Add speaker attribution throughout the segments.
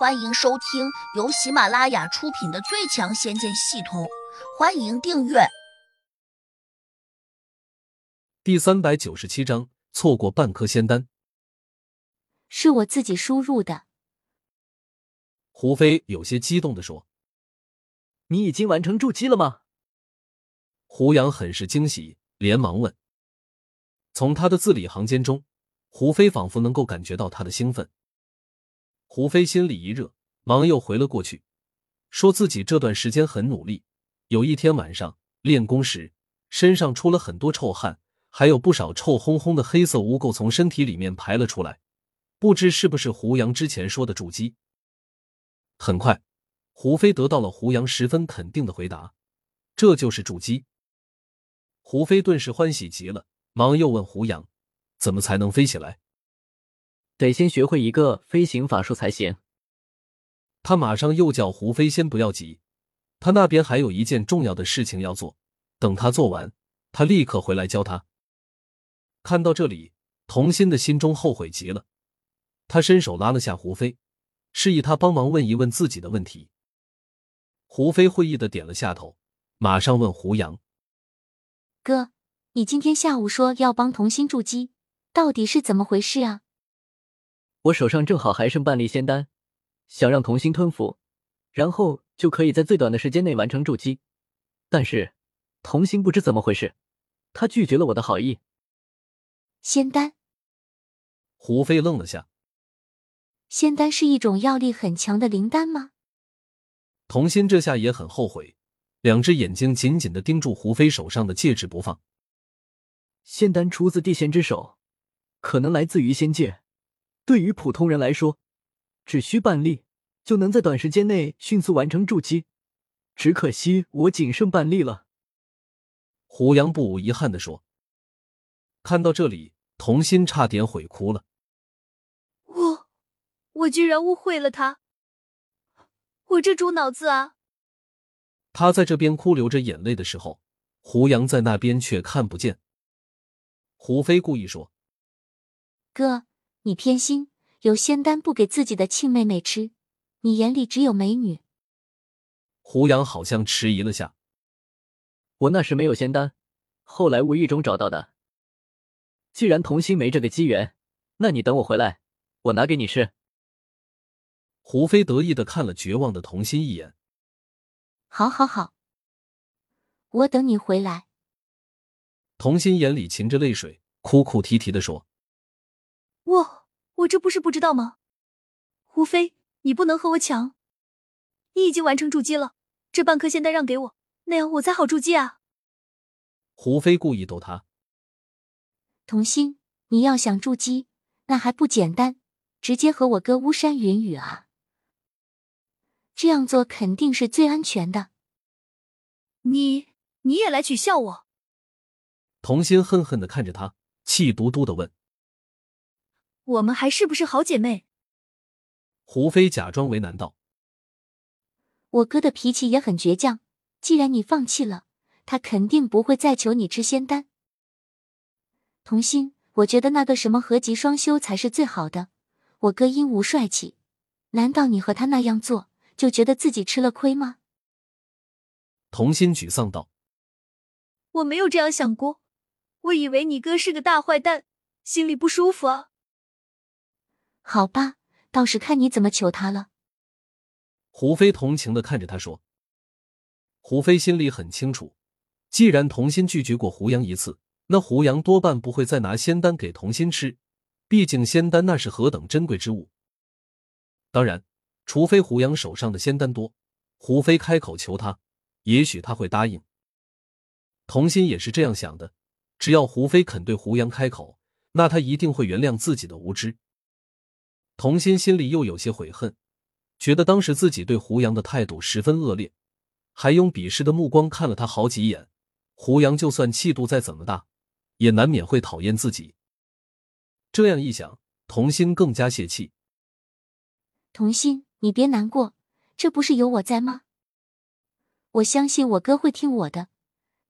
Speaker 1: 欢迎收听由喜马拉雅出品的《最强仙剑系统》，欢迎订阅。
Speaker 2: 第三百九十七章，错过半颗仙丹，
Speaker 3: 是我自己输入的。
Speaker 2: 胡飞有些激动的说：“
Speaker 4: 你已经完成筑基了吗？”
Speaker 2: 胡杨很是惊喜，连忙问。从他的字里行间中，胡飞仿佛能够感觉到他的兴奋。胡飞心里一热，忙又回了过去，说自己这段时间很努力。有一天晚上练功时，身上出了很多臭汗，还有不少臭烘烘的黑色污垢从身体里面排了出来，不知是不是胡杨之前说的筑基。很快，胡飞得到了胡杨十分肯定的回答：“这就是筑基。”胡飞顿时欢喜极了，忙又问胡杨：“怎么才能飞起来？”
Speaker 4: 得先学会一个飞行法术才行。
Speaker 2: 他马上又叫胡飞先不要急，他那边还有一件重要的事情要做。等他做完，他立刻回来教他。看到这里，童心的心中后悔极了。他伸手拉了下胡飞，示意他帮忙问一问自己的问题。胡飞会意的点了下头，马上问胡杨：“
Speaker 3: 哥，你今天下午说要帮童心筑基，到底是怎么回事啊？”
Speaker 4: 我手上正好还剩半粒仙丹，想让童心吞服，然后就可以在最短的时间内完成筑基。但是童心不知怎么回事，他拒绝了我的好意。
Speaker 3: 仙丹？
Speaker 2: 胡飞愣了下。
Speaker 3: 仙丹是一种药力很强的灵丹吗？
Speaker 2: 童心这下也很后悔，两只眼睛紧紧的盯住胡飞手上的戒指不放。
Speaker 4: 仙丹出自地仙之手，可能来自于仙界。对于普通人来说，只需半粒就能在短时间内迅速完成筑基。只可惜我仅剩半粒了。
Speaker 2: 胡杨不无遗憾的说。看到这里，童心差点悔哭了。
Speaker 5: 我，我居然误会了他。我这猪脑子啊！
Speaker 2: 他在这边哭流着眼泪的时候，胡杨在那边却看不见。胡飞故意说：“
Speaker 3: 哥。”你偏心，有仙丹不给自己的亲妹妹吃，你眼里只有美女。
Speaker 2: 胡杨好像迟疑了下，
Speaker 4: 我那时没有仙丹，后来无意中找到的。既然童心没这个机缘，那你等我回来，我拿给你吃。
Speaker 2: 胡飞得意的看了绝望的童心一眼。
Speaker 3: 好，好，好，我等你回来。
Speaker 2: 童心眼里噙着泪水，哭哭啼啼的说。
Speaker 5: 我我这不是不知道吗？胡飞，你不能和我抢。你已经完成筑基了，这半颗仙丹让给我，那样我才好筑基啊。
Speaker 2: 胡飞故意逗他。
Speaker 3: 童心，你要想筑基，那还不简单，直接和我哥巫山云雨啊。这样做肯定是最安全的。
Speaker 5: 你你也来取笑我？
Speaker 2: 童心恨恨的看着他，气嘟嘟的问。
Speaker 5: 我们还是不是好姐妹？
Speaker 2: 胡飞假装为难道：“
Speaker 3: 我哥的脾气也很倔强，既然你放弃了，他肯定不会再求你吃仙丹。”童心，我觉得那个什么合吉双修才是最好的。我哥英武帅气，难道你和他那样做就觉得自己吃了亏吗？
Speaker 2: 童心沮丧道：“
Speaker 5: 我没有这样想过，我以为你哥是个大坏蛋，心里不舒服啊。”
Speaker 3: 好吧，倒是看你怎么求他了。
Speaker 2: 胡飞同情的看着他说：“胡飞心里很清楚，既然童心拒绝过胡杨一次，那胡杨多半不会再拿仙丹给童心吃。毕竟仙丹那是何等珍贵之物。当然，除非胡杨手上的仙丹多，胡飞开口求他，也许他会答应。童心也是这样想的，只要胡飞肯对胡杨开口，那他一定会原谅自己的无知。”童心心里又有些悔恨，觉得当时自己对胡杨的态度十分恶劣，还用鄙视的目光看了他好几眼。胡杨就算气度再怎么大，也难免会讨厌自己。这样一想，童心更加泄气。
Speaker 3: 童心，你别难过，这不是有我在吗？我相信我哥会听我的，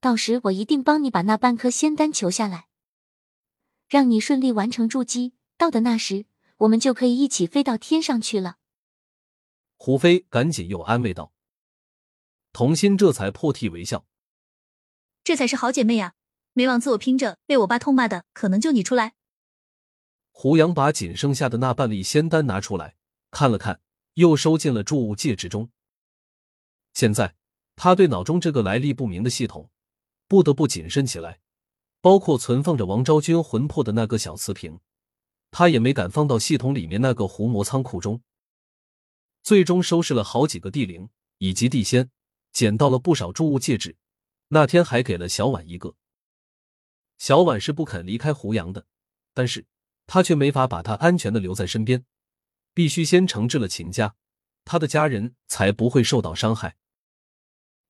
Speaker 3: 到时我一定帮你把那半颗仙丹求下来，让你顺利完成筑基。到的那时。我们就可以一起飞到天上去了。
Speaker 2: 胡飞赶紧又安慰道。童心这才破涕为笑，
Speaker 5: 这才是好姐妹呀！没往自我拼着，被我爸痛骂的，可能就你出来。
Speaker 2: 胡杨把仅剩下的那半粒仙丹拿出来看了看，又收进了注物戒指中。现在他对脑中这个来历不明的系统不得不谨慎起来，包括存放着王昭君魂魄的那个小瓷瓶，他也没敢放到系统里面那个狐魔仓库中。最终收拾了好几个地灵以及地仙。捡到了不少注物戒指，那天还给了小婉一个。小婉是不肯离开胡杨的，但是他却没法把他安全的留在身边，必须先惩治了秦家，他的家人才不会受到伤害。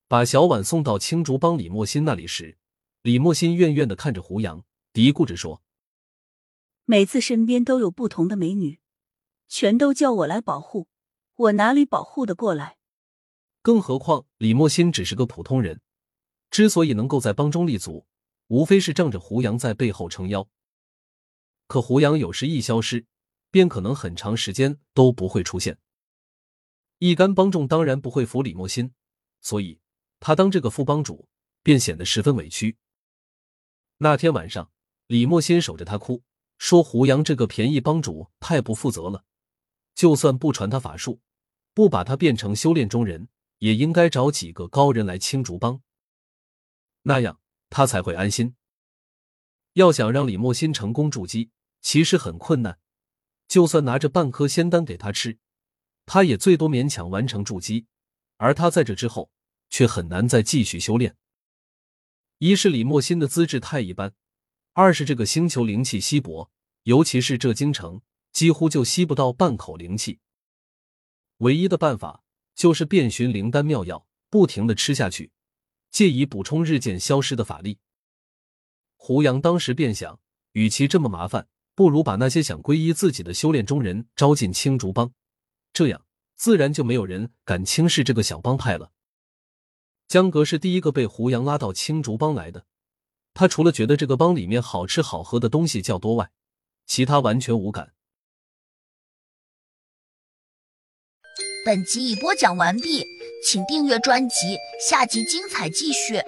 Speaker 2: 把小婉送到青竹帮李莫心那里时，李莫心怨怨的看着胡杨，嘀咕着说：“
Speaker 6: 每次身边都有不同的美女，全都叫我来保护，我哪里保护的过来？”
Speaker 2: 更何况李莫心只是个普通人，之所以能够在帮中立足，无非是仗着胡杨在背后撑腰。可胡杨有时一消失，便可能很长时间都不会出现。一干帮众当然不会服李莫心，所以他当这个副帮主便显得十分委屈。那天晚上，李莫心守着他哭，说胡杨这个便宜帮主太不负责了，就算不传他法术，不把他变成修炼中人。也应该找几个高人来青竹帮，那样他才会安心。要想让李莫心成功筑基，其实很困难。就算拿着半颗仙丹给他吃，他也最多勉强完成筑基。而他在这之后，却很难再继续修炼。一是李莫心的资质太一般，二是这个星球灵气稀薄，尤其是这京城，几乎就吸不到半口灵气。唯一的办法。就是遍寻灵丹妙药，不停的吃下去，借以补充日渐消失的法力。胡杨当时便想，与其这么麻烦，不如把那些想皈依自己的修炼中人招进青竹帮，这样自然就没有人敢轻视这个小帮派了。江格是第一个被胡杨拉到青竹帮来的，他除了觉得这个帮里面好吃好喝的东西较多外，其他完全无感。
Speaker 1: 本集已播讲完毕，请订阅专辑，下集精彩继续。